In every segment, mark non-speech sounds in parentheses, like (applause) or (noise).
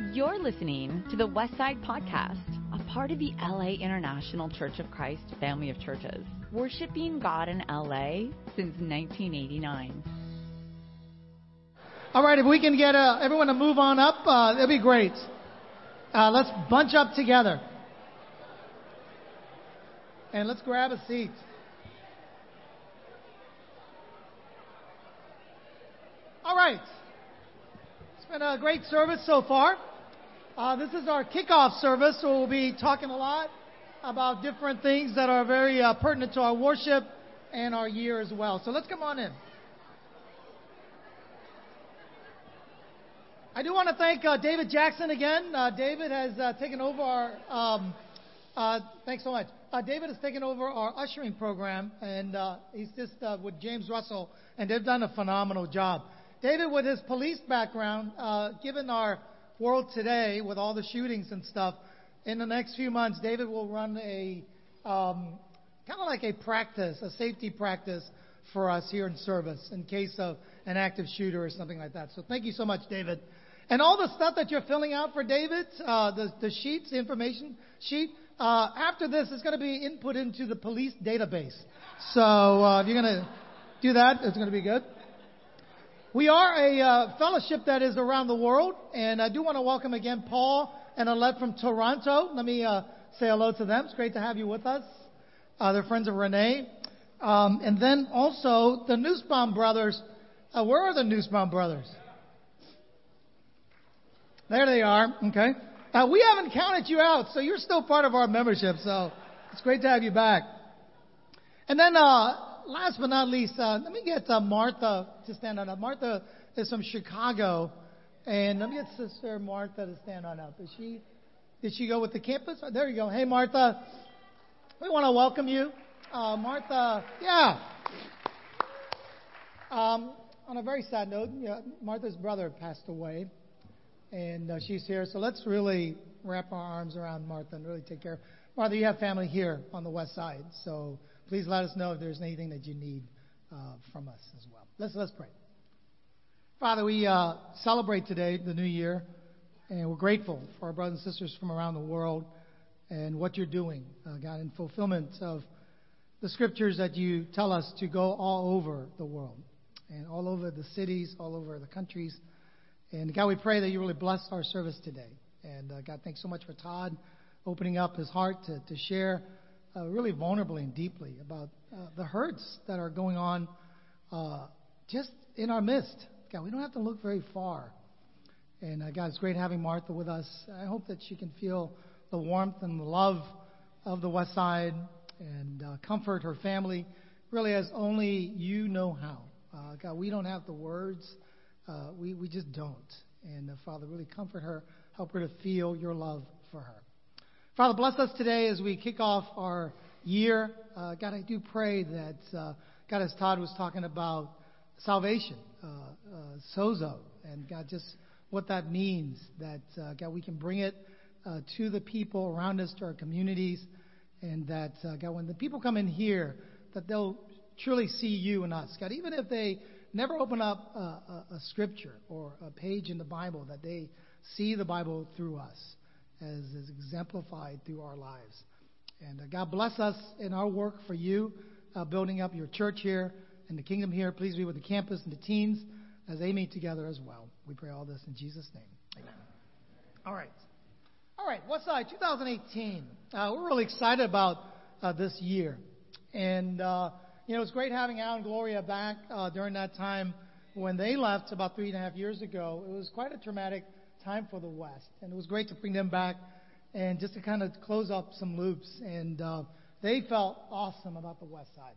You're listening to the Westside Podcast, a part of the LA International Church of Christ family of churches, worshiping God in LA since 1989. All right, if we can get uh, everyone to move on up, uh, that'd be great. Uh, let's bunch up together. And let's grab a seat. All right. It's been a great service so far. Uh, this is our kickoff service, so we'll be talking a lot about different things that are very uh, pertinent to our worship and our year as well. So let's come on in. I do want to thank uh, David Jackson again. Uh, David has uh, taken over our. Um, uh, thanks so much. David has taken over our ushering program, and he's just with James Russell, and they've done a phenomenal job. David, with his police background, given our world today with all the shootings and stuff, in the next few months, David will run a um, kind of like a practice, a safety practice for us here in service in case of an active shooter or something like that. So thank you so much, David. And all the stuff that you're filling out for David, uh, the, the sheets, the information sheet, uh, after this is going to be input into the police database. So uh, if you're going to do that, it's going to be good. We are a uh, fellowship that is around the world, and I do want to welcome again Paul and Alette from Toronto. Let me uh, say hello to them. It's great to have you with us. Uh, they're friends of Renee. Um, and then also the Nussbaum brothers. Uh, where are the Nussbaum brothers? There they are. Okay. Uh, we haven't counted you out, so you're still part of our membership. So it's great to have you back. And then, uh, last but not least, uh, let me get uh, Martha to stand on up. Martha is from Chicago, and let me get Sister Martha to stand on up. Is she? Did she go with the campus? Oh, there you go. Hey, Martha. We want to welcome you. Uh, Martha, yeah. Um, on a very sad note, yeah, Martha's brother passed away and uh, she's here. So let's really wrap our arms around Martha and really take care. Martha, you have family here on the west side, so please let us know if there's anything that you need uh, from us as well. Let's let's pray. Father, we uh, celebrate today the new year, and we're grateful for our brothers and sisters from around the world and what you're doing, uh, God, in fulfillment of the scriptures that you tell us to go all over the world and all over the cities, all over the countries and God, we pray that you really bless our service today. And uh, God, thanks so much for Todd opening up his heart to, to share uh, really vulnerably and deeply about uh, the hurts that are going on uh, just in our midst. God, we don't have to look very far. And uh, God, it's great having Martha with us. I hope that she can feel the warmth and the love of the West Side and uh, comfort her family really as only you know how. God, we don't have the words. Uh, we, we just don't. And uh, Father, really comfort her, help her to feel your love for her. Father, bless us today as we kick off our year. Uh, God, I do pray that, uh, God, as Todd was talking about salvation, uh, uh, sozo, and God, just what that means, that, uh, God, we can bring it uh, to the people around us, to our communities, and that, God, when the people come in here, that they'll truly see you and us. God, even if they never open up a, a scripture or a page in the Bible that they see the Bible through us as is exemplified through our lives. And uh, God bless us in our work for you, uh, building up your church here and the kingdom here. Please be with the campus and the teens as they meet together as well. We pray all this in Jesus' name. Amen. All right. All right. What's uh, 2018? Uh, we're really excited about uh, this year. And uh, you know, it was great having Al and Gloria back uh, during that time when they left about three and a half years ago. It was quite a traumatic time for the West, and it was great to bring them back and just to kind of close up some loops. And uh, they felt awesome about the West Side.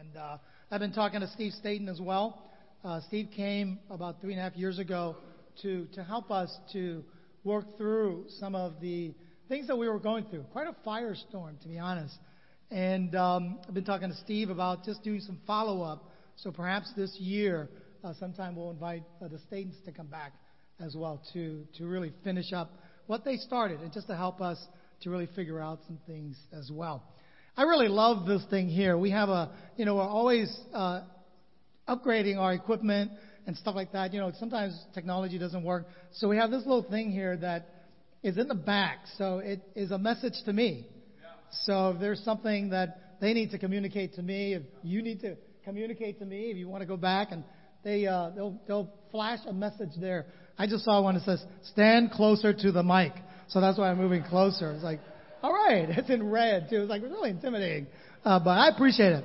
And uh, I've been talking to Steve Staten as well. Uh, Steve came about three and a half years ago to to help us to work through some of the things that we were going through. Quite a firestorm, to be honest. And um, I've been talking to Steve about just doing some follow up. So perhaps this year, uh, sometime we'll invite uh, the Statens to come back as well to, to really finish up what they started and just to help us to really figure out some things as well. I really love this thing here. We have a, you know, we're always uh, upgrading our equipment and stuff like that. You know, sometimes technology doesn't work. So we have this little thing here that is in the back. So it is a message to me. So if there's something that they need to communicate to me, if you need to communicate to me, if you want to go back and they uh, they'll they'll flash a message there. I just saw one that says stand closer to the mic. So that's why I'm moving closer. It's like, all right, (laughs) it's in red too. It's like really intimidating, uh, but I appreciate it.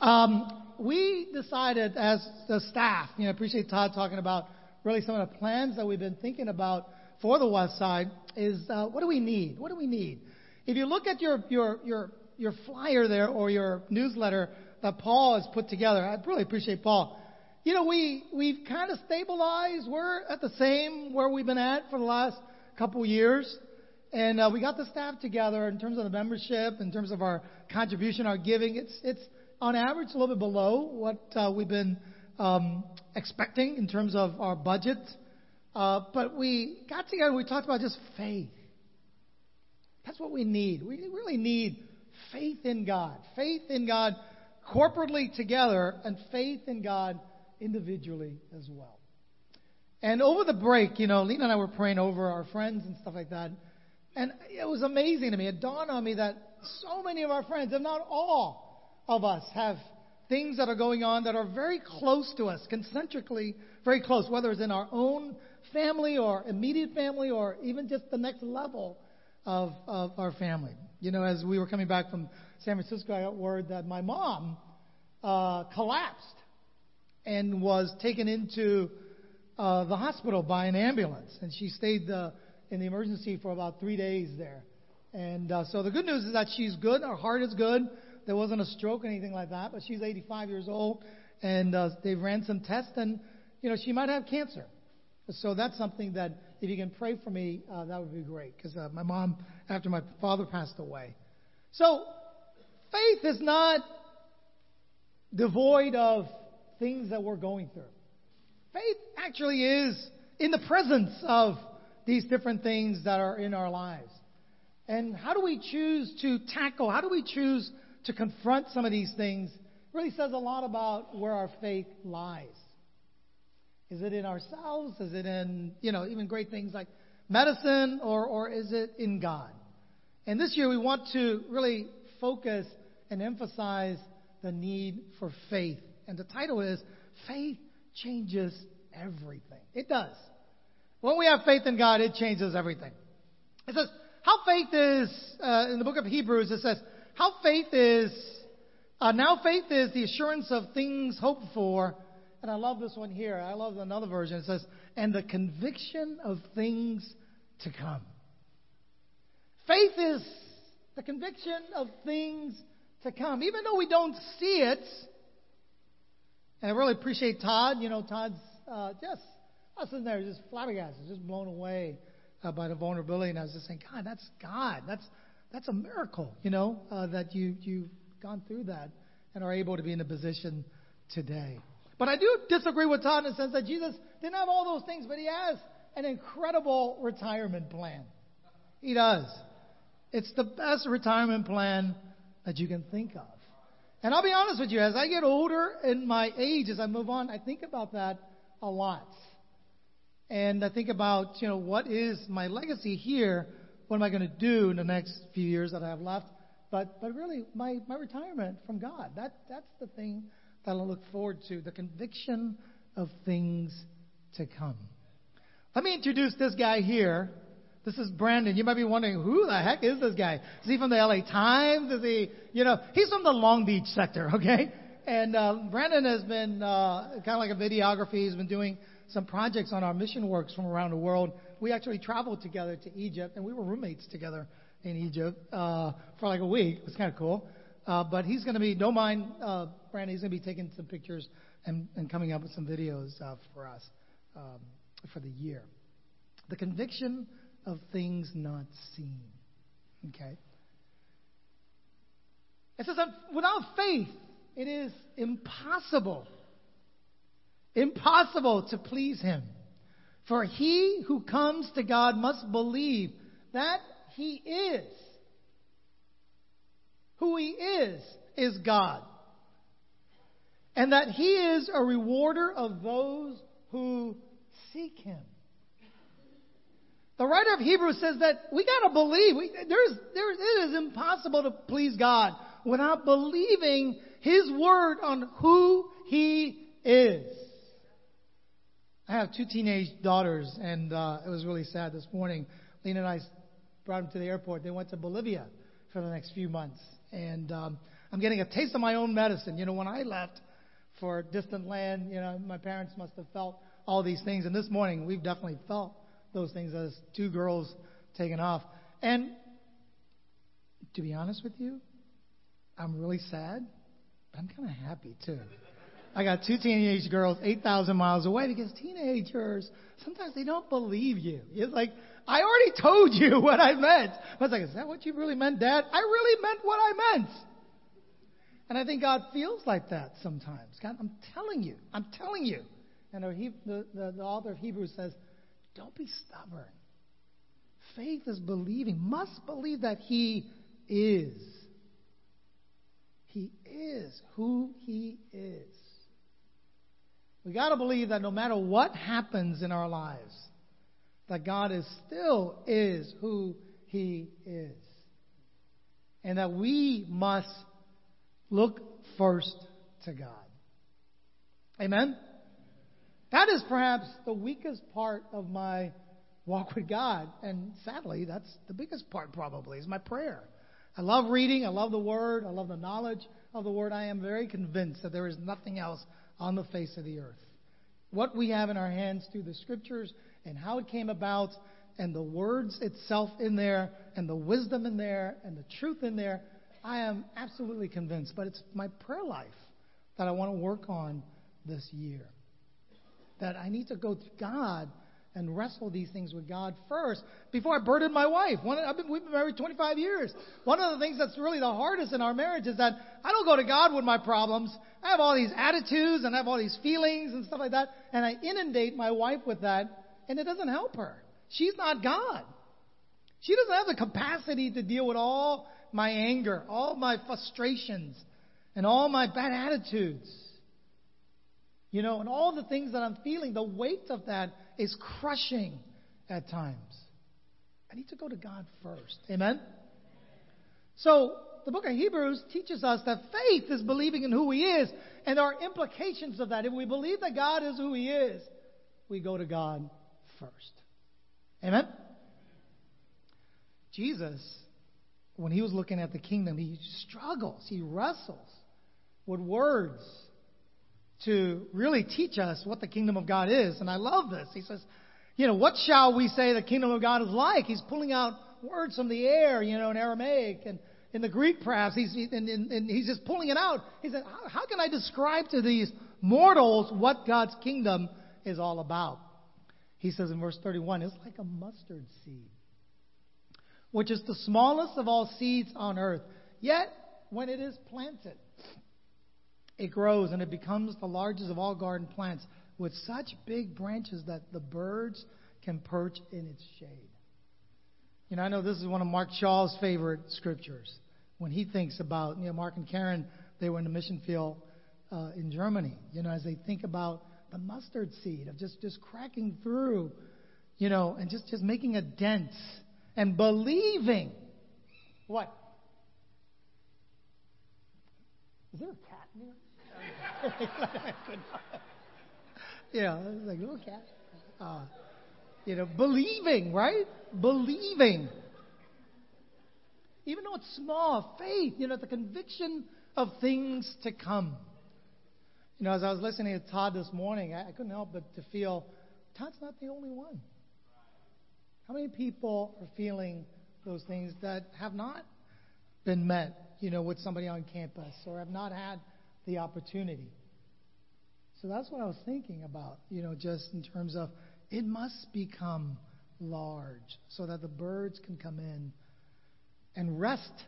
Um, we decided as the staff, you know, appreciate Todd talking about really some of the plans that we've been thinking about for the West Side is uh, what do we need? What do we need? If you look at your your your your flyer there or your newsletter that Paul has put together, I'd really appreciate Paul. You know, we we've kind of stabilized. We're at the same where we've been at for the last couple years. And uh, we got the staff together in terms of the membership, in terms of our contribution, our giving. It's it's on average a little bit below what uh, we've been um, expecting in terms of our budget. Uh, but we got together. We talked about just faith. That's what we need. We really need faith in God, faith in God corporately together, and faith in God individually as well. And over the break, you know, Lena and I were praying over our friends and stuff like that. And it was amazing to me. It dawned on me that so many of our friends, if not all of us, have things that are going on that are very close to us, concentrically very close, whether it's in our own family or immediate family or even just the next level of, of our family. You know, as we were coming back from San Francisco, I got word that my mom uh, collapsed and was taken into uh, the hospital by an ambulance, and she stayed uh, in the emergency for about three days there. And uh, so the good news is that she's good. Her heart is good. There wasn't a stroke or anything like that, but she's 85 years old, and uh, they ran some tests, and you know she might have cancer. So that's something that if you can pray for me, uh, that would be great. Because uh, my mom, after my father passed away, so faith is not devoid of things that we're going through. Faith actually is in the presence of these different things that are in our lives. And how do we choose to tackle, how do we choose to confront some of these things? really says a lot about where our faith lies. Is it in ourselves? Is it in, you know, even great things like medicine, or, or is it in God? And this year we want to really focus and emphasize the need for faith. And the title is Faith Changes Everything. It does. When we have faith in God, it changes everything. It says, how faith is, uh, in the book of Hebrews, it says, how faith is, uh, now faith is the assurance of things hoped for. And I love this one here. I love another version. It says, and the conviction of things to come. Faith is the conviction of things to come. Even though we don't see it, and I really appreciate Todd. You know, Todd's uh, just, I was sitting there just flabbergasted, just blown away uh, by the vulnerability. And I was just saying, God, that's God. That's, that's a miracle, you know, uh, that you, you've gone through that and are able to be in a position today. But I do disagree with Todd in the sense that Jesus didn't have all those things, but he has an incredible retirement plan. He does. It's the best retirement plan that you can think of. And I'll be honest with you, as I get older in my age, as I move on, I think about that a lot. And I think about, you know, what is my legacy here? What am I going to do in the next few years that I have left? But, but really, my, my retirement from God. That, that's the thing that I look forward to the conviction of things to come. Let me introduce this guy here. This is Brandon. You might be wondering, who the heck is this guy? Is he from the LA Times? Is he, you know, he's from the Long Beach sector, (laughs) okay? And uh, Brandon has been uh, kind of like a videography. He's been doing some projects on our mission works from around the world. We actually traveled together to Egypt, and we were roommates together in Egypt uh, for like a week. It was kind of cool. Uh, but he's going to be, don't mind, uh, Brandon, he's going to be taking some pictures and, and coming up with some videos uh, for us um, for the year. The conviction of things not seen. Okay? It says, without faith, it is impossible, impossible to please Him. For he who comes to God must believe that He is. Who He is, is God. and that he is a rewarder of those who seek him. The writer of Hebrews says that we gotta believe. We, there's, there, it is impossible to please God without believing His word on who He is. I have two teenage daughters, and uh, it was really sad this morning. Lena and I brought them to the airport. They went to Bolivia for the next few months, and um, I'm getting a taste of my own medicine. You know, when I left for distant land, you know, my parents must have felt all these things, and this morning we've definitely felt those things as two girls taken off. And to be honest with you, I'm really sad, but I'm kind of happy too. I got two teenage girls 8,000 miles away because teenagers, sometimes they don't believe you. It's like, I already told you (laughs) what I meant. I was like, is that what you really meant, Dad? I really meant what I meant. And I think God feels like that sometimes. God, I'm telling you, I'm telling you. And the, the, the author of Hebrews says, don't be stubborn. Faith is believing, must believe that He is. He is who He is. We got to believe that no matter what happens in our lives, that God is still is who He is. And that we must look first to God. Amen? That is perhaps the weakest part of my walk with God. And sadly, that's the biggest part probably, is my prayer. I love reading. I love the Word. I love the knowledge of the Word. I am very convinced that there is nothing else on the face of the earth. What we have in our hands through the Scriptures and how it came about and the words itself in there and the wisdom in there and the truth in there, I am absolutely convinced. But it's my prayer life that I want to work on this year that I need to go to God and wrestle these things with God first before I burden my wife. One, I've been, we've been married 25 years. One of the things that's really the hardest in our marriage is that I don't go to God with my problems. I have all these attitudes and I have all these feelings and stuff like that, and I inundate my wife with that, and it doesn't help her. She's not God. She doesn't have the capacity to deal with all my anger, all my frustrations, and all my bad attitudes. You know, and all the things that I'm feeling, the weight of that is crushing at times. I need to go to God first. Amen? So, the book of Hebrews teaches us that faith is believing in who He is, and there are implications of that. If we believe that God is who He is, we go to God first. Amen? Jesus, when He was looking at the kingdom, He struggles, He wrestles with words to really teach us what the kingdom of God is. And I love this. He says, you know, what shall we say the kingdom of God is like? He's pulling out words from the air, you know, in Aramaic and in the Greek perhaps. He's, and, and, and he's just pulling it out. He said, how, how can I describe to these mortals what God's kingdom is all about? He says in verse 31, it's like a mustard seed, which is the smallest of all seeds on earth. Yet, when it is planted, it grows and it becomes the largest of all garden plants with such big branches that the birds can perch in its shade. You know, I know this is one of Mark Shaw's favorite scriptures when he thinks about, you know, Mark and Karen, they were in the mission field uh, in Germany, you know, as they think about the mustard seed of just, just cracking through, you know, and just, just making a dent and believing. What? Is there a cat in (laughs) yeah, like little cat. Uh, you know, believing, right? Believing. Even though it's small, faith, you know, the conviction of things to come. You know, as I was listening to Todd this morning, I, I couldn't help but to feel Todd's not the only one. How many people are feeling those things that have not been met, you know, with somebody on campus or have not had the opportunity. So that's what I was thinking about, you know, just in terms of it must become large so that the birds can come in and rest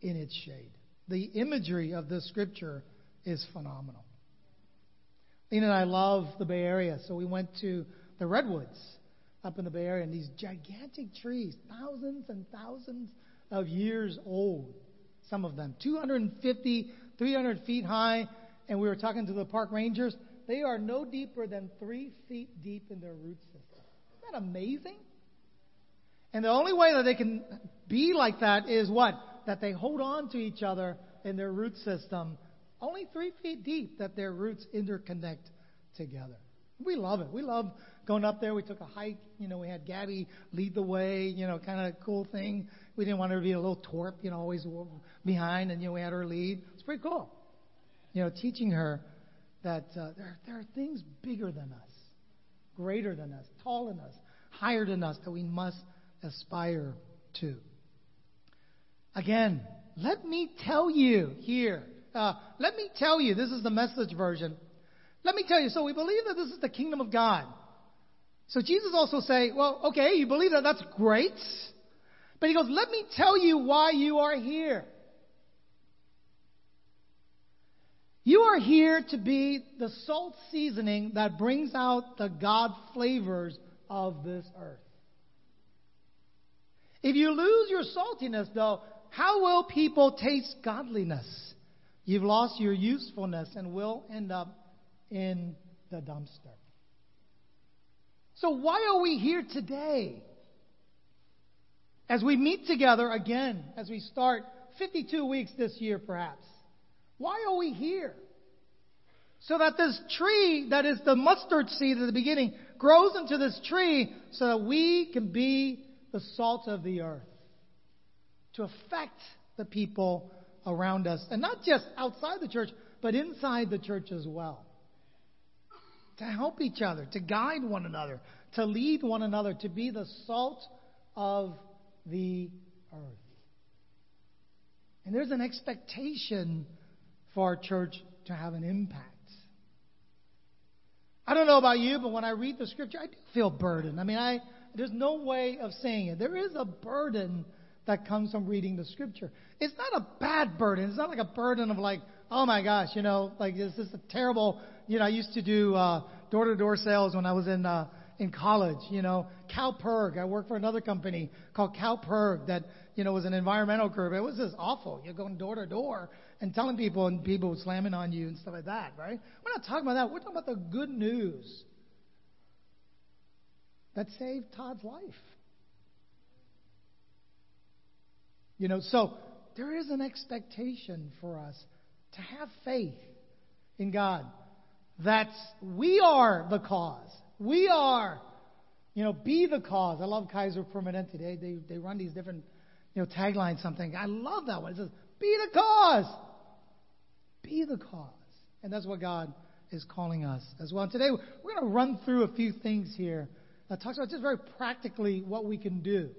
in its shade. The imagery of this scripture is phenomenal. Lena and I love the Bay Area, so we went to the Redwoods up in the Bay Area, and these gigantic trees, thousands and thousands of years old, some of them, 250 300 feet high, and we were talking to the park rangers. They are no deeper than three feet deep in their root system. Isn't that amazing? And the only way that they can be like that is what? That they hold on to each other in their root system. Only three feet deep that their roots interconnect together. We love it. We love going up there. We took a hike. You know, we had Gabby lead the way. You know, kind of cool thing. We didn't want her to be a little twerp. You know, always behind, and you know, we had her lead. It's pretty cool. You know, teaching her that uh, there, there are things bigger than us, greater than us, taller than us, higher than us that we must aspire to. Again, let me tell you here. Uh, let me tell you. This is the message version. Let me tell you. So we believe that this is the kingdom of God. So Jesus also say, well, okay, you believe that that's great. But he goes, let me tell you why you are here. You are here to be the salt seasoning that brings out the God flavors of this earth. If you lose your saltiness, though, how will people taste godliness? You've lost your usefulness and will end up in the dumpster. So, why are we here today? As we meet together again, as we start 52 weeks this year, perhaps. Why are we here? So that this tree that is the mustard seed at the beginning grows into this tree so that we can be the salt of the earth to affect the people around us. And not just outside the church, but inside the church as well. To help each other, to guide one another, to lead one another, to be the salt of the earth. And there's an expectation for our church to have an impact. I don't know about you, but when I read the scripture, I do feel burdened. I mean, I there's no way of saying it. There is a burden that comes from reading the scripture. It's not a bad burden. It's not like a burden of like, oh my gosh, you know, like this is a terrible. You know, I used to do door to door sales when I was in uh, in college. You know, CALPIRG. I worked for another company called CALPIRG that you know was an environmental group. It was just awful. You're going door to door and telling people, and people slamming on you and stuff like that. Right? We're not talking about that. We're talking about the good news that saved Todd's life. You know, so there is an expectation for us to have faith in God that we are the cause. We are, you know, be the cause. I love Kaiser Permanente. They, they, they run these different, you know, taglines, something. I love that one. It says, be the cause. Be the cause. And that's what God is calling us as well. And today we're going to run through a few things here that talks about just very practically what we can do.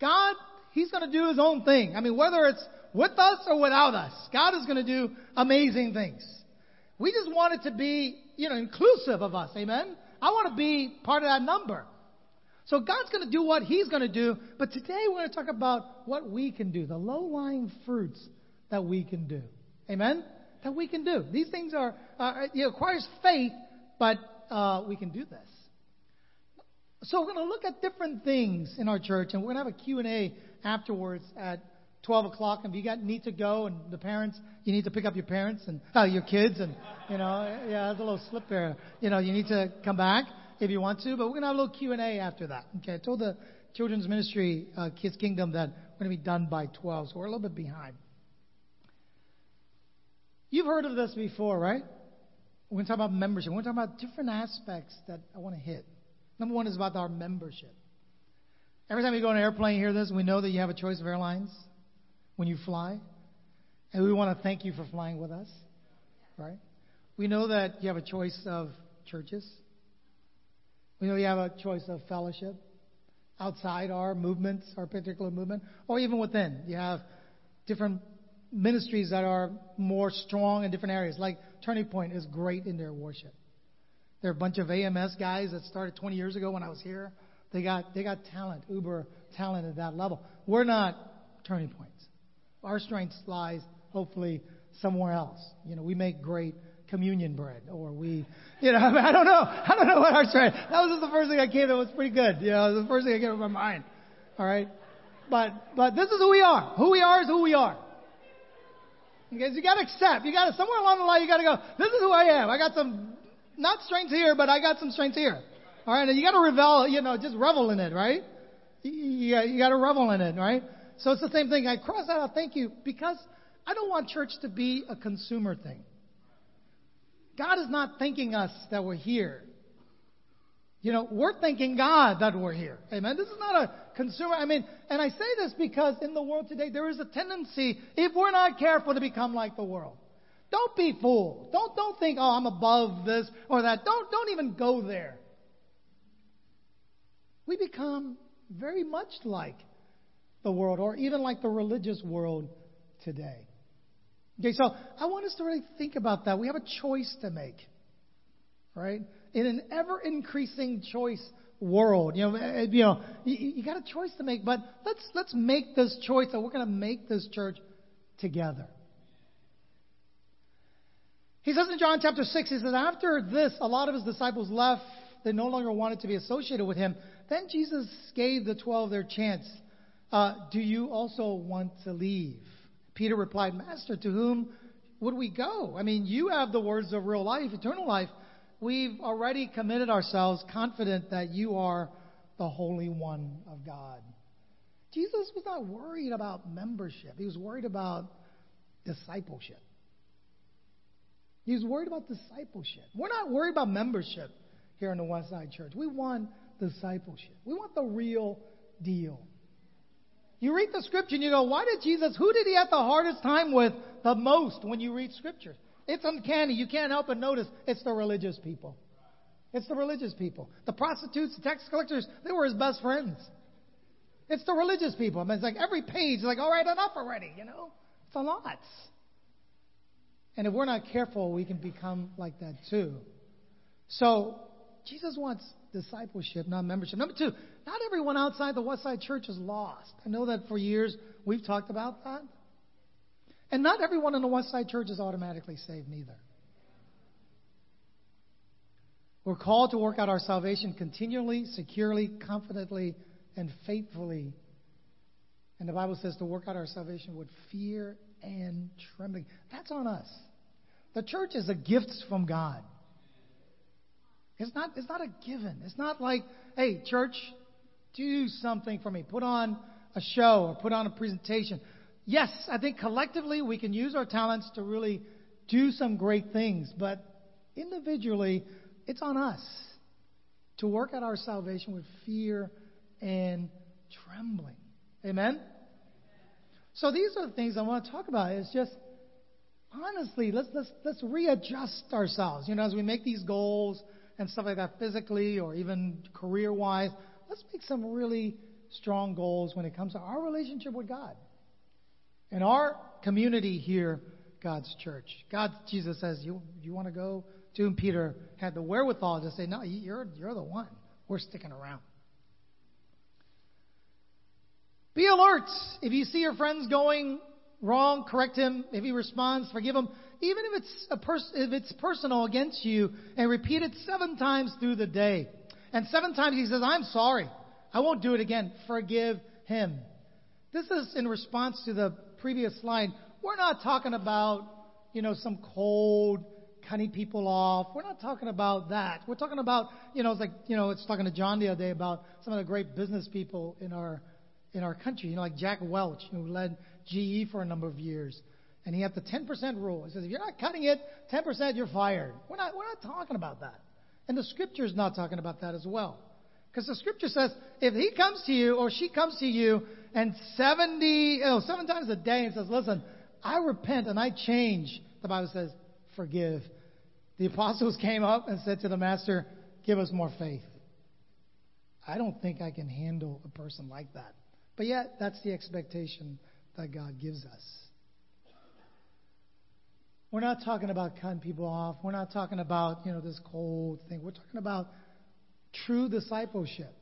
God, He's going to do His own thing. I mean, whether it's with us or without us, God is going to do amazing things. We just want it to be, you know, inclusive of us. Amen? I want to be part of that number. So God's going to do what He's going to do, but today we're going to talk about what we can do, the low-lying fruits that we can do. Amen? That we can do. These things are, uh, it requires faith, but uh, we can do this. So we're going to look at different things in our church, and we're going to have a Q&A afterwards at 12 o'clock. And if you got need to go, and the parents, you need to pick up your parents and uh, your kids, and you know, yeah, there's a little slip there. You know, you need to come back if you want to. But we're going to have a little Q&A after that. Okay, I told the children's ministry, uh, Kids Kingdom, that we're going to be done by 12, so we're a little bit behind. You've heard of this before, right? We're going to talk about membership. We're going to talk about different aspects that I want to hit. Number one is about our membership. Every time you go on an airplane, hear this. We know that you have a choice of airlines when you fly. And we want to thank you for flying with us. Right? We know that you have a choice of churches. We know you have a choice of fellowship outside our movements, our particular movement, or even within. You have different ministries that are more strong in different areas. Like Turning Point is great in their worship. They're a bunch of AMS guys that started 20 years ago when I was here. They got they got talent, uber talent at that level. We're not turning points. Our strength lies hopefully somewhere else. You know, we make great communion bread, or we, you know, (laughs) I don't know, I don't know what our strength. That was just the first thing I came. That was pretty good. You know, the first thing I came to my mind. All right, but but this is who we are. Who we are is who we are. Okay, so you got to accept. You got to somewhere along the line. You got to go. This is who I am. I got some not strengths here, but I got some strengths here. All right, and you got to revel. You know, just revel in it, right? You, you, you got to revel in it, right? So it's the same thing. I cross out thank you because I don't want church to be a consumer thing. God is not thanking us that we're here. You know, we're thanking God that we're here. Amen. This is not a consumer. I mean, and I say this because in the world today, there is a tendency, if we're not careful, to become like the world. Don't be fooled. Don't, don't think, oh, I'm above this or that. Don't, don't even go there. We become very much like the world or even like the religious world today. Okay, so I want us to really think about that. We have a choice to make, right? In an ever increasing choice world, you know, eh, you know, you, you got a choice to make, but let's let's make this choice that we're going to make this church together. He says in John chapter 6, he says, after this, a lot of his disciples left. They no longer wanted to be associated with him. Then Jesus gave the twelve their chance. Uh, do you also want to leave? Peter replied, Master, to whom would we go? I mean, you have the words of real life, eternal life. We've already committed ourselves, confident that you are the Holy One of God. Jesus was not worried about membership, he was worried about discipleship. He was worried about discipleship. We're not worried about membership here in the West Side Church. We want discipleship. We want the real deal. You read the scripture and you go, why did Jesus, who did he have the hardest time with the most when you read scripture? It's uncanny. You can't help but notice it's the religious people. It's the religious people. The prostitutes, the tax collectors, they were his best friends. It's the religious people. I mean, it's like every page, like, all right, enough already, you know? It's a lot. And if we're not careful, we can become like that too. So, Jesus wants discipleship, not membership. Number two, not everyone outside the Westside Church is lost. I know that for years we've talked about that. And not everyone in the Westside Church is automatically saved neither. We're called to work out our salvation continually, securely, confidently, and faithfully. And the Bible says to work out our salvation with fear and trembling. That's on us. The church is a gift from God. It's not, it's not a given. It's not like, hey, church, do something for me. Put on a show or put on a presentation. Yes, I think collectively we can use our talents to really do some great things, but individually, it's on us to work out our salvation with fear and trembling. Amen? So these are the things I want to talk about. It's just honestly, let's let's let's readjust ourselves. You know, as we make these goals and stuff like that physically or even career wise, let's make some really strong goals when it comes to our relationship with God. And our community here, God's church. God, Jesus says, you, you want to go to him? Peter had the wherewithal to say, no, you're, you're the one. We're sticking around. Be alert. If you see your friends going wrong, correct him. If he responds, forgive him. Even if it's, a pers- if it's personal against you, and repeat it seven times through the day. And seven times he says, I'm sorry. I won't do it again. Forgive him. This is in response to the previous slide. We're not talking about, you know, some cold, cutting people off. We're not talking about that. We're talking about, you know, it's like, you know, it's talking to John the other day about some of the great business people in our in our country. You know, like Jack Welch, who led GE for a number of years. And he had the 10% rule. He says, if you're not cutting it 10%, you're fired. We're not, we're not talking about that. And the scripture is not talking about that as well. Because the scripture says, if he comes to you or she comes to you and 70, you seven times a day and says, listen, I repent and I change, the Bible says, forgive. The apostles (laughs) came up and said to the master, give us more faith. I don't think I can handle a person like that. But yet, that's the expectation that God gives us. We're not talking about cutting people off. We're not talking about, you know, this cold thing. We're talking about true discipleship.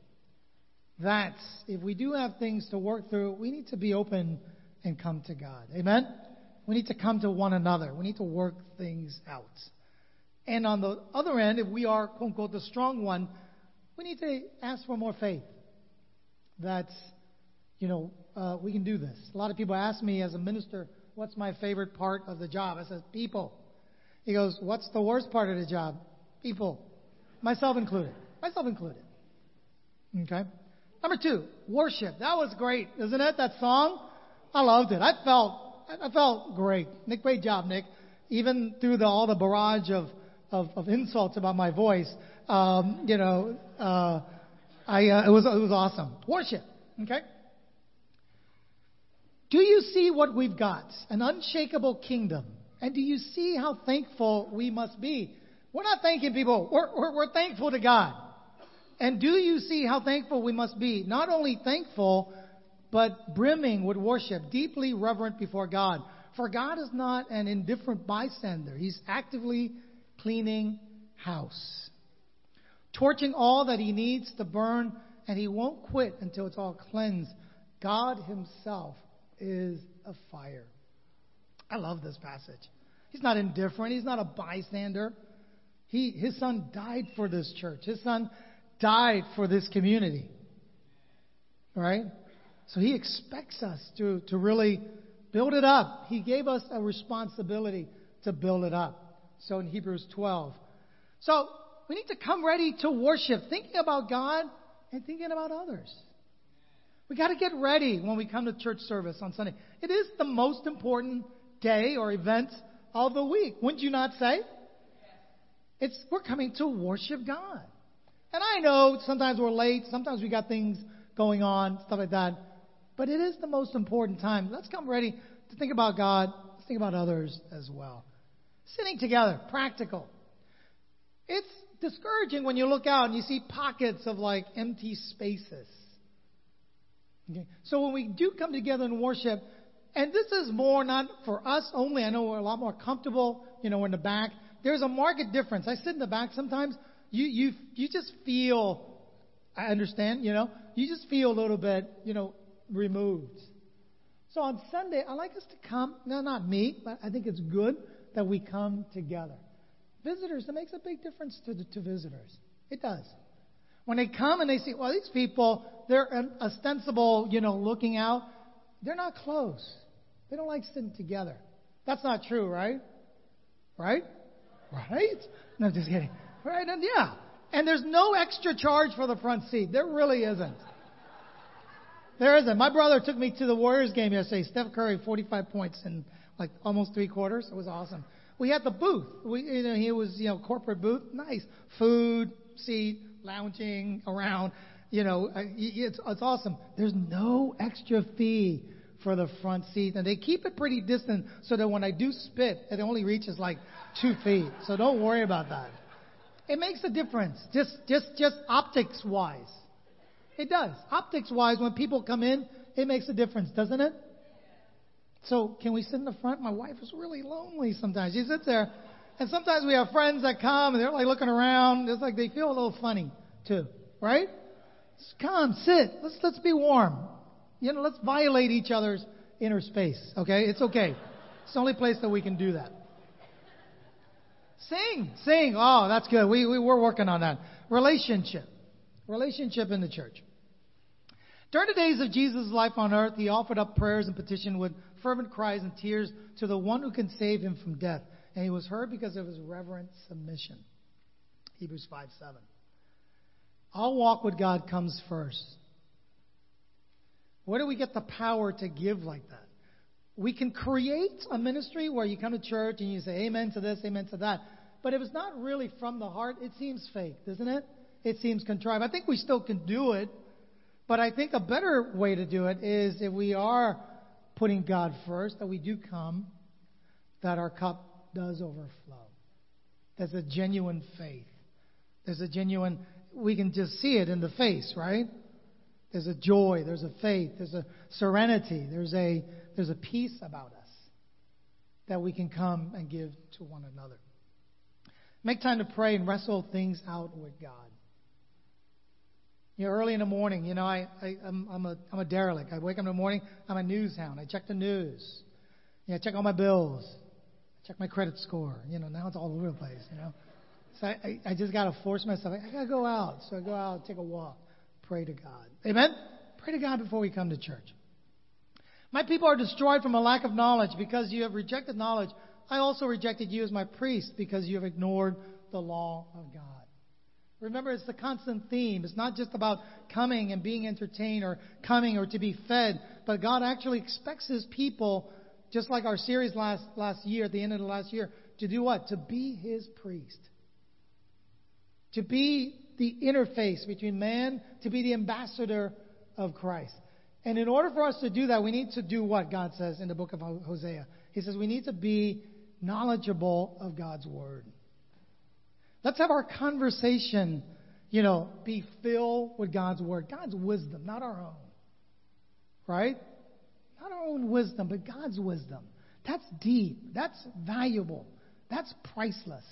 That's, if we do have things to work through, we need to be open and come to God. Amen? We need to come to one another. We need to work things out. And on the other end, if we are, quote unquote, the strong one, we need to ask for more faith. That's you know, uh, we can do this. A lot of people ask me as a minister What's my favorite part of the job? I said, People. He goes, What's the worst part of the job? People. Myself included. Myself included. Okay? Number two, worship. That was great, isn't it? That song? I loved it. I felt, I felt great. Nick, great job, Nick. Even through the, all the barrage of, of, of insults about my voice, um, you know, uh, I, uh, it was, it was awesome. Worship. Okay? Do you see what we've got? An unshakable kingdom. And do you see how thankful we must be? We're not thanking people. We're, we're, we're thankful to God. And do you see how thankful we must be? Not only thankful, but brimming with worship, deeply reverent before God. For God is not an indifferent bystander. He's actively cleaning house, torching all that he needs to burn, and he won't quit until it's all cleansed. God himself is a fire. I love this passage. He's not indifferent. He's not a bystander. He, his son died for this church. His son died for this community. Right? So he expects us to, to really build it up. He gave us a responsibility to build it up. So in Hebrews 12. So we need to come ready to worship, thinking about God and thinking about others. We got to get ready when we come to church service on Sunday. It is the most important day or event of the week. Wouldn't you not say? It's we're coming to worship God. And I know sometimes we're late, sometimes we got things going on, stuff like that. But it is the most important time. Let's come ready to think about God. Let's think about others as well. Sitting together, practical. It's discouraging when you look out and you see pockets of like empty spaces. Okay? So when we do come together and worship, and this is more not for us only. I know we're a lot more comfortable, you know, in the back. There's a market difference. I sit in the back sometimes. You you you just feel. I understand, you know. You just feel a little bit, you know, removed. So on Sunday, I like us to come. No, not me, but I think it's good that we come together. Visitors, it makes a big difference to, to visitors. It does. When they come and they see, well, these people, they're ostensible, you know, looking out. They're not close. They don't like sitting together. That's not true, right? Right? Right? No, just kidding. Right? And yeah. And there's no extra charge for the front seat. There really isn't. There isn't. My brother took me to the Warriors game yesterday. Steph Curry, 45 points in like almost three quarters. It was awesome. We had the booth. We, you know, he was, you know, corporate booth. Nice. Food, seat, lounging around. You know, uh, it's, it's awesome. There's no extra fee for the front seat. And they keep it pretty distant so that when I do spit, it only reaches like two feet. So don't worry about that. It makes a difference. Just, just, just optics wise. It does. Optics wise, when people come in, it makes a difference, doesn't it? So can we sit in the front? My wife is really lonely sometimes. She sits there, and sometimes we have friends that come and they're like looking around. It's like they feel a little funny too, right? Just come, sit. Let's let's be warm. You know, let's violate each other's inner space. Okay, it's okay. It's the only place that we can do that. Sing, sing. Oh, that's good. We, we we're working on that relationship, relationship in the church. During the days of Jesus' life on earth, he offered up prayers and petition with fervent cries and tears to the one who can save him from death. And he was heard because of his reverent submission. Hebrews 5 7. Our walk with God comes first. Where do we get the power to give like that? We can create a ministry where you come to church and you say amen to this, amen to that. But if it's not really from the heart, it seems fake, doesn't it? It seems contrived. I think we still can do it, but I think a better way to do it is if we are putting God first, that we do come, that our cup does overflow. There's a genuine faith. There's a genuine, we can just see it in the face, right? There's a joy, there's a faith, there's a serenity, there's a, there's a peace about us that we can come and give to one another. Make time to pray and wrestle things out with God. You know, early in the morning, you know, I, I, I'm, I'm, a, I'm a derelict. I wake up in the morning, I'm a news hound. I check the news. You know, I check all my bills. Check my credit score. You know, now it's all over the place, you know. So I, I, I just got to force myself. I got to go out. So I go out, take a walk, pray to God. Amen? Pray to God before we come to church. My people are destroyed from a lack of knowledge because you have rejected knowledge. I also rejected you as my priest because you have ignored the law of God. Remember, it's the constant theme. It's not just about coming and being entertained or coming or to be fed, but God actually expects His people, just like our series last, last year, at the end of the last year, to do what? To be His priest. To be the interface between man, to be the ambassador of Christ. And in order for us to do that, we need to do what God says in the book of Hosea. He says we need to be knowledgeable of God's Word. Let's have our conversation, you know, be filled with God's Word, God's wisdom, not our own. Right? Not our own wisdom, but God's wisdom. That's deep. That's valuable. That's priceless.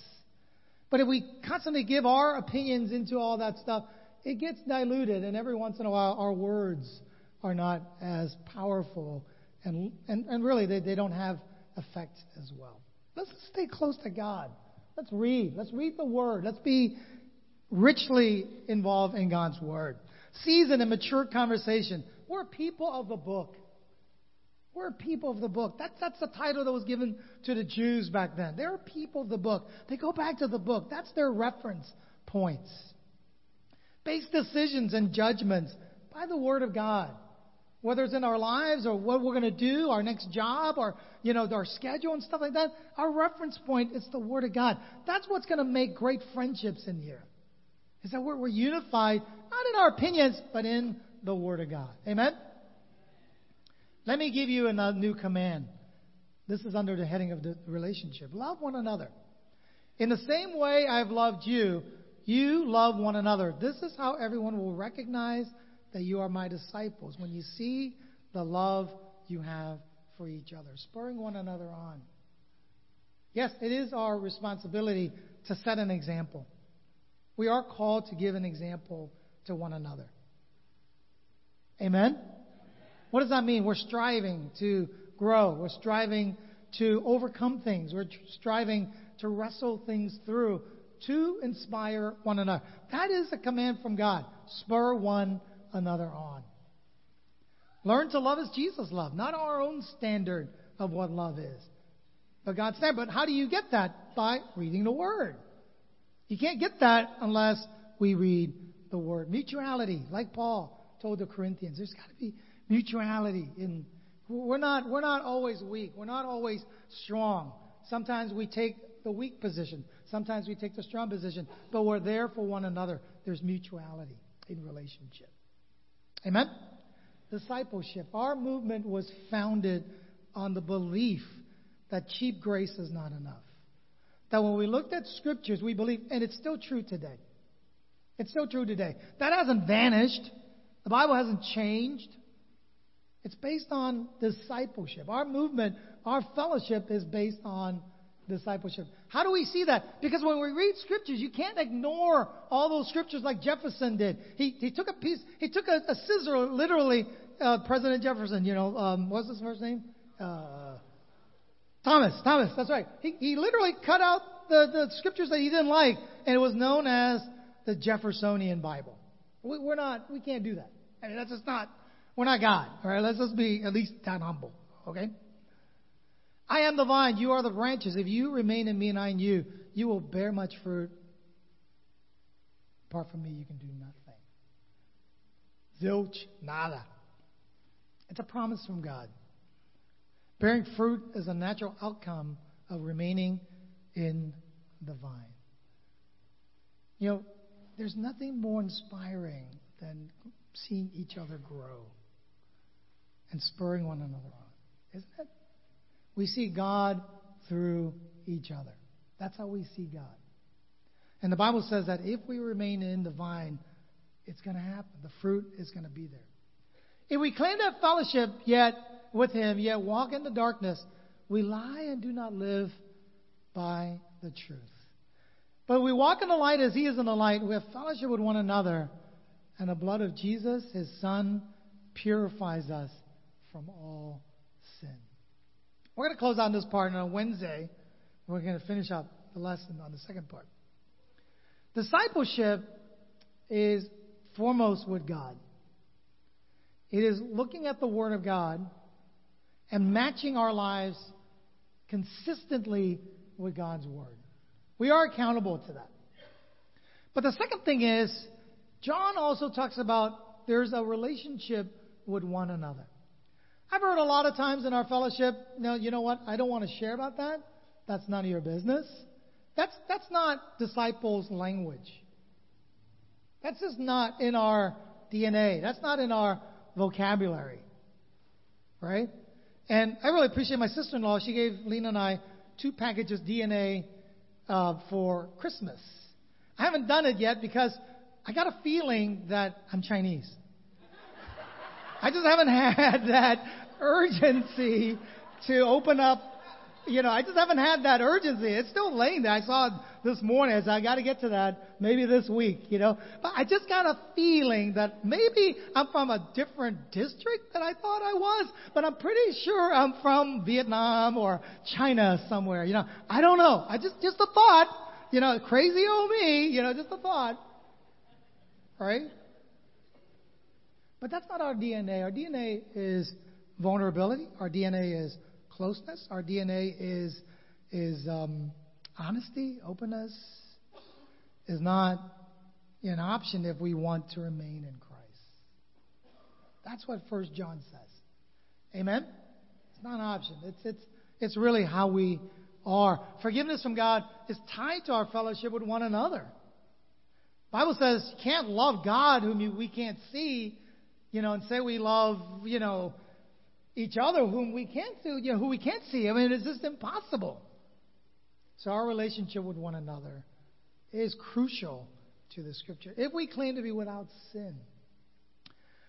But if we constantly give our opinions into all that stuff, it gets diluted, and every once in a while, our words are not as powerful, and, and, and really, they, they don't have effect as well. Let's stay close to God. Let's read. Let's read the Word. Let's be richly involved in God's Word. Seasoned and mature conversation. We're people of the book. We're people of the book. That, that's the title that was given to the Jews back then. They're people of the book. They go back to the book. That's their reference points. Base decisions and judgments by the Word of God. Whether it's in our lives or what we're going to do, our next job, or you know, our schedule and stuff like that, our reference point is the Word of God. That's what's going to make great friendships in here. Is that we're, we're unified, not in our opinions, but in the Word of God. Amen? Let me give you a new command. This is under the heading of the relationship. Love one another. In the same way I've loved you, you love one another. This is how everyone will recognize that you are my disciples when you see the love you have for each other, spurring one another on. Yes, it is our responsibility to set an example. We are called to give an example to one another. Amen? What does that mean? We're striving to grow. We're striving to overcome things. We're striving to wrestle things through to inspire one another. That is a command from God. Spur one another on. Learn to love as Jesus loved, not our own standard of what love is, but God's standard. But how do you get that? By reading the Word. You can't get that unless we read the Word. Mutuality, like Paul told the Corinthians, there's got to be mutuality. In we're not we're not always weak. We're not always strong. Sometimes we take the weak position. Sometimes we take the strong position. But we're there for one another. There's mutuality in relationship. Amen? Discipleship. Our movement was founded on the belief that cheap grace is not enough. That when we looked at scriptures, we believe, and it's still true today. It's still true today. That hasn't vanished. The Bible hasn't changed. It's based on discipleship. Our movement, our fellowship is based on discipleship. How do we see that? Because when we read scriptures, you can't ignore all those scriptures like Jefferson did. He, he took a piece, he took a, a scissor, literally, uh, President Jefferson, you know, um, what's his first name? Uh, Thomas, Thomas, that's right. He, he literally cut out the, the scriptures that he didn't like, and it was known as the Jeffersonian Bible. We, we're not, we can't do that. I mean, that's just not, we're not God. All right, let's just be at least that humble. Okay? I am the vine, you are the branches. If you remain in me and I in you, you will bear much fruit. Apart from me, you can do nothing. Zilch, nada. It's a promise from God. Bearing fruit is a natural outcome of remaining in the vine. You know, there's nothing more inspiring than seeing each other grow and spurring one another on, isn't it? We see God through each other. That's how we see God. And the Bible says that if we remain in the vine, it's going to happen. The fruit is going to be there. If we claim that fellowship yet with Him, yet walk in the darkness, we lie and do not live by the truth. But we walk in the light as He is in the light. We have fellowship with one another. And the blood of Jesus, His Son, purifies us from all sin. We're going to close on this part, on Wednesday, we're going to finish up the lesson on the second part. Discipleship is foremost with God. It is looking at the Word of God and matching our lives consistently with God's Word. We are accountable to that. But the second thing is, John also talks about there's a relationship with one another. I've heard a lot of times in our fellowship, no, you know what? I don't want to share about that. That's none of your business. That's, that's not disciples' language. That's just not in our DNA. That's not in our vocabulary. Right? And I really appreciate my sister in law. She gave Lena and I two packages DNA uh, for Christmas. I haven't done it yet because I got a feeling that I'm Chinese. I just haven't had (laughs) that urgency to open up. You know, I just haven't had that urgency. It's still laying there. I saw it this morning. I said, I got to get to that maybe this week, you know. But I just got a feeling that maybe I'm from a different district than I thought I was. But I'm pretty sure I'm from Vietnam or China somewhere, you know. I don't know. I just, just a thought. You know, crazy old me, you know, just a thought. Right? But that's not our DNA. Our DNA is vulnerability. Our DNA is closeness. Our DNA is is um, honesty, openness. Is not an option if we want to remain in Christ. That's what First John says. Amen. It's not an option. It's it's it's really how we are. Forgiveness from God is tied to our fellowship with one another. Bible says you can't love God whom we can't see, you know, and say we love, you know, each other whom we can't see, you know, who we can't see. I mean, it's just impossible. So our relationship with one another is crucial to the scripture. If we claim to be without sin,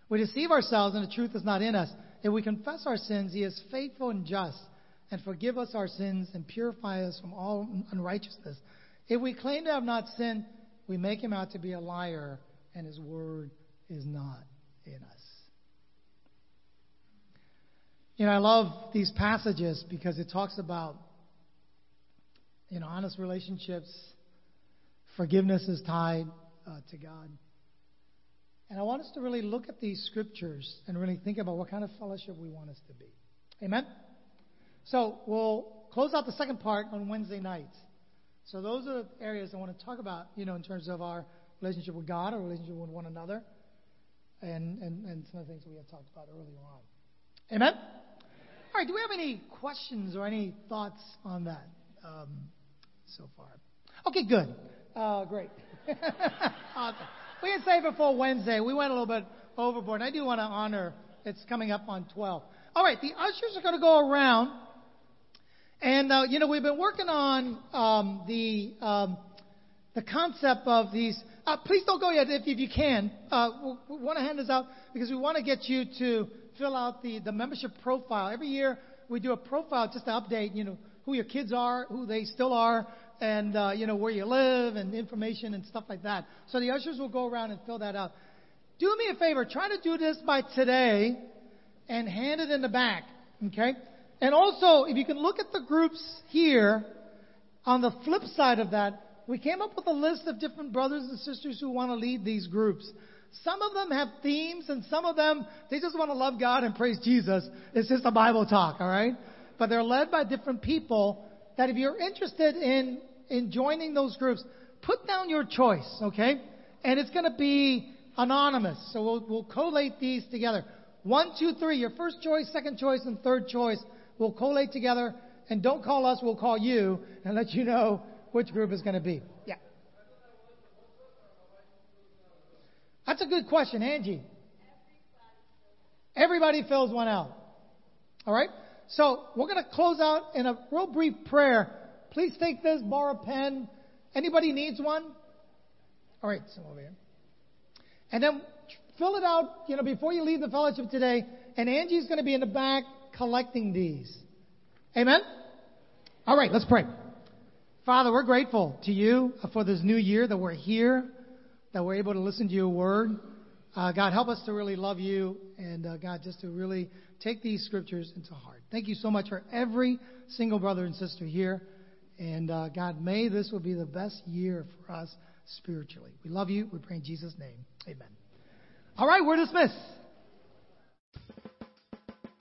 we deceive ourselves and the truth is not in us. If we confess our sins, he is faithful and just and forgive us our sins and purify us from all unrighteousness. If we claim to have not sinned, we make him out to be a liar, and his word is not in us. You know, I love these passages because it talks about, you know, honest relationships, forgiveness is tied uh, to God. And I want us to really look at these scriptures and really think about what kind of fellowship we want us to be. Amen? So we'll close out the second part on Wednesday nights. So those are the areas I want to talk about, you know, in terms of our relationship with God, our relationship with one another, and, and, and some of the things we had talked about earlier on. Amen? All right, do we have any questions or any thoughts on that um, so far? Okay, good. Uh, great. (laughs) awesome. We can save it for Wednesday. We went a little bit overboard. I do want to honor it's coming up on 12. All right, the ushers are going to go around and uh, you know, we've been working on um, the um, the concept of these. Uh, please don't go yet if, if you can. Uh, we, we want to hand this out because we want to get you to fill out the, the membership profile. Every year we do a profile just to update, you know, who your kids are, who they still are, and uh, you know where you live and information and stuff like that. So the ushers will go around and fill that out. Do me a favor, try to do this by today, and hand it in the back. Okay. And also, if you can look at the groups here, on the flip side of that, we came up with a list of different brothers and sisters who want to lead these groups. Some of them have themes, and some of them, they just want to love God and praise Jesus. It's just a Bible talk, all right? But they're led by different people that if you're interested in, in joining those groups, put down your choice, okay? And it's going to be anonymous. So we'll, we'll collate these together. One, two, three, your first choice, second choice, and third choice We'll collate together, and don't call us, we'll call you and let you know which group is going to be. Yeah. That's a good question, Angie. Everybody fills one out. All right? So we're going to close out in a real brief prayer. Please take this, borrow a pen. Anybody needs one? All right, so over here. And then fill it out, you know, before you leave the fellowship today. And Angie's going to be in the back collecting these. Amen? All right, let's pray. Father, we're grateful to you for this new year that we're here, that we're able to listen to your word. Uh, God, help us to really love you and uh, God, just to really take these scriptures into heart. Thank you so much for every single brother and sister here. And uh, God, may this will be the best year for us spiritually. We love you. We pray in Jesus' name. Amen. All right, we're dismissed.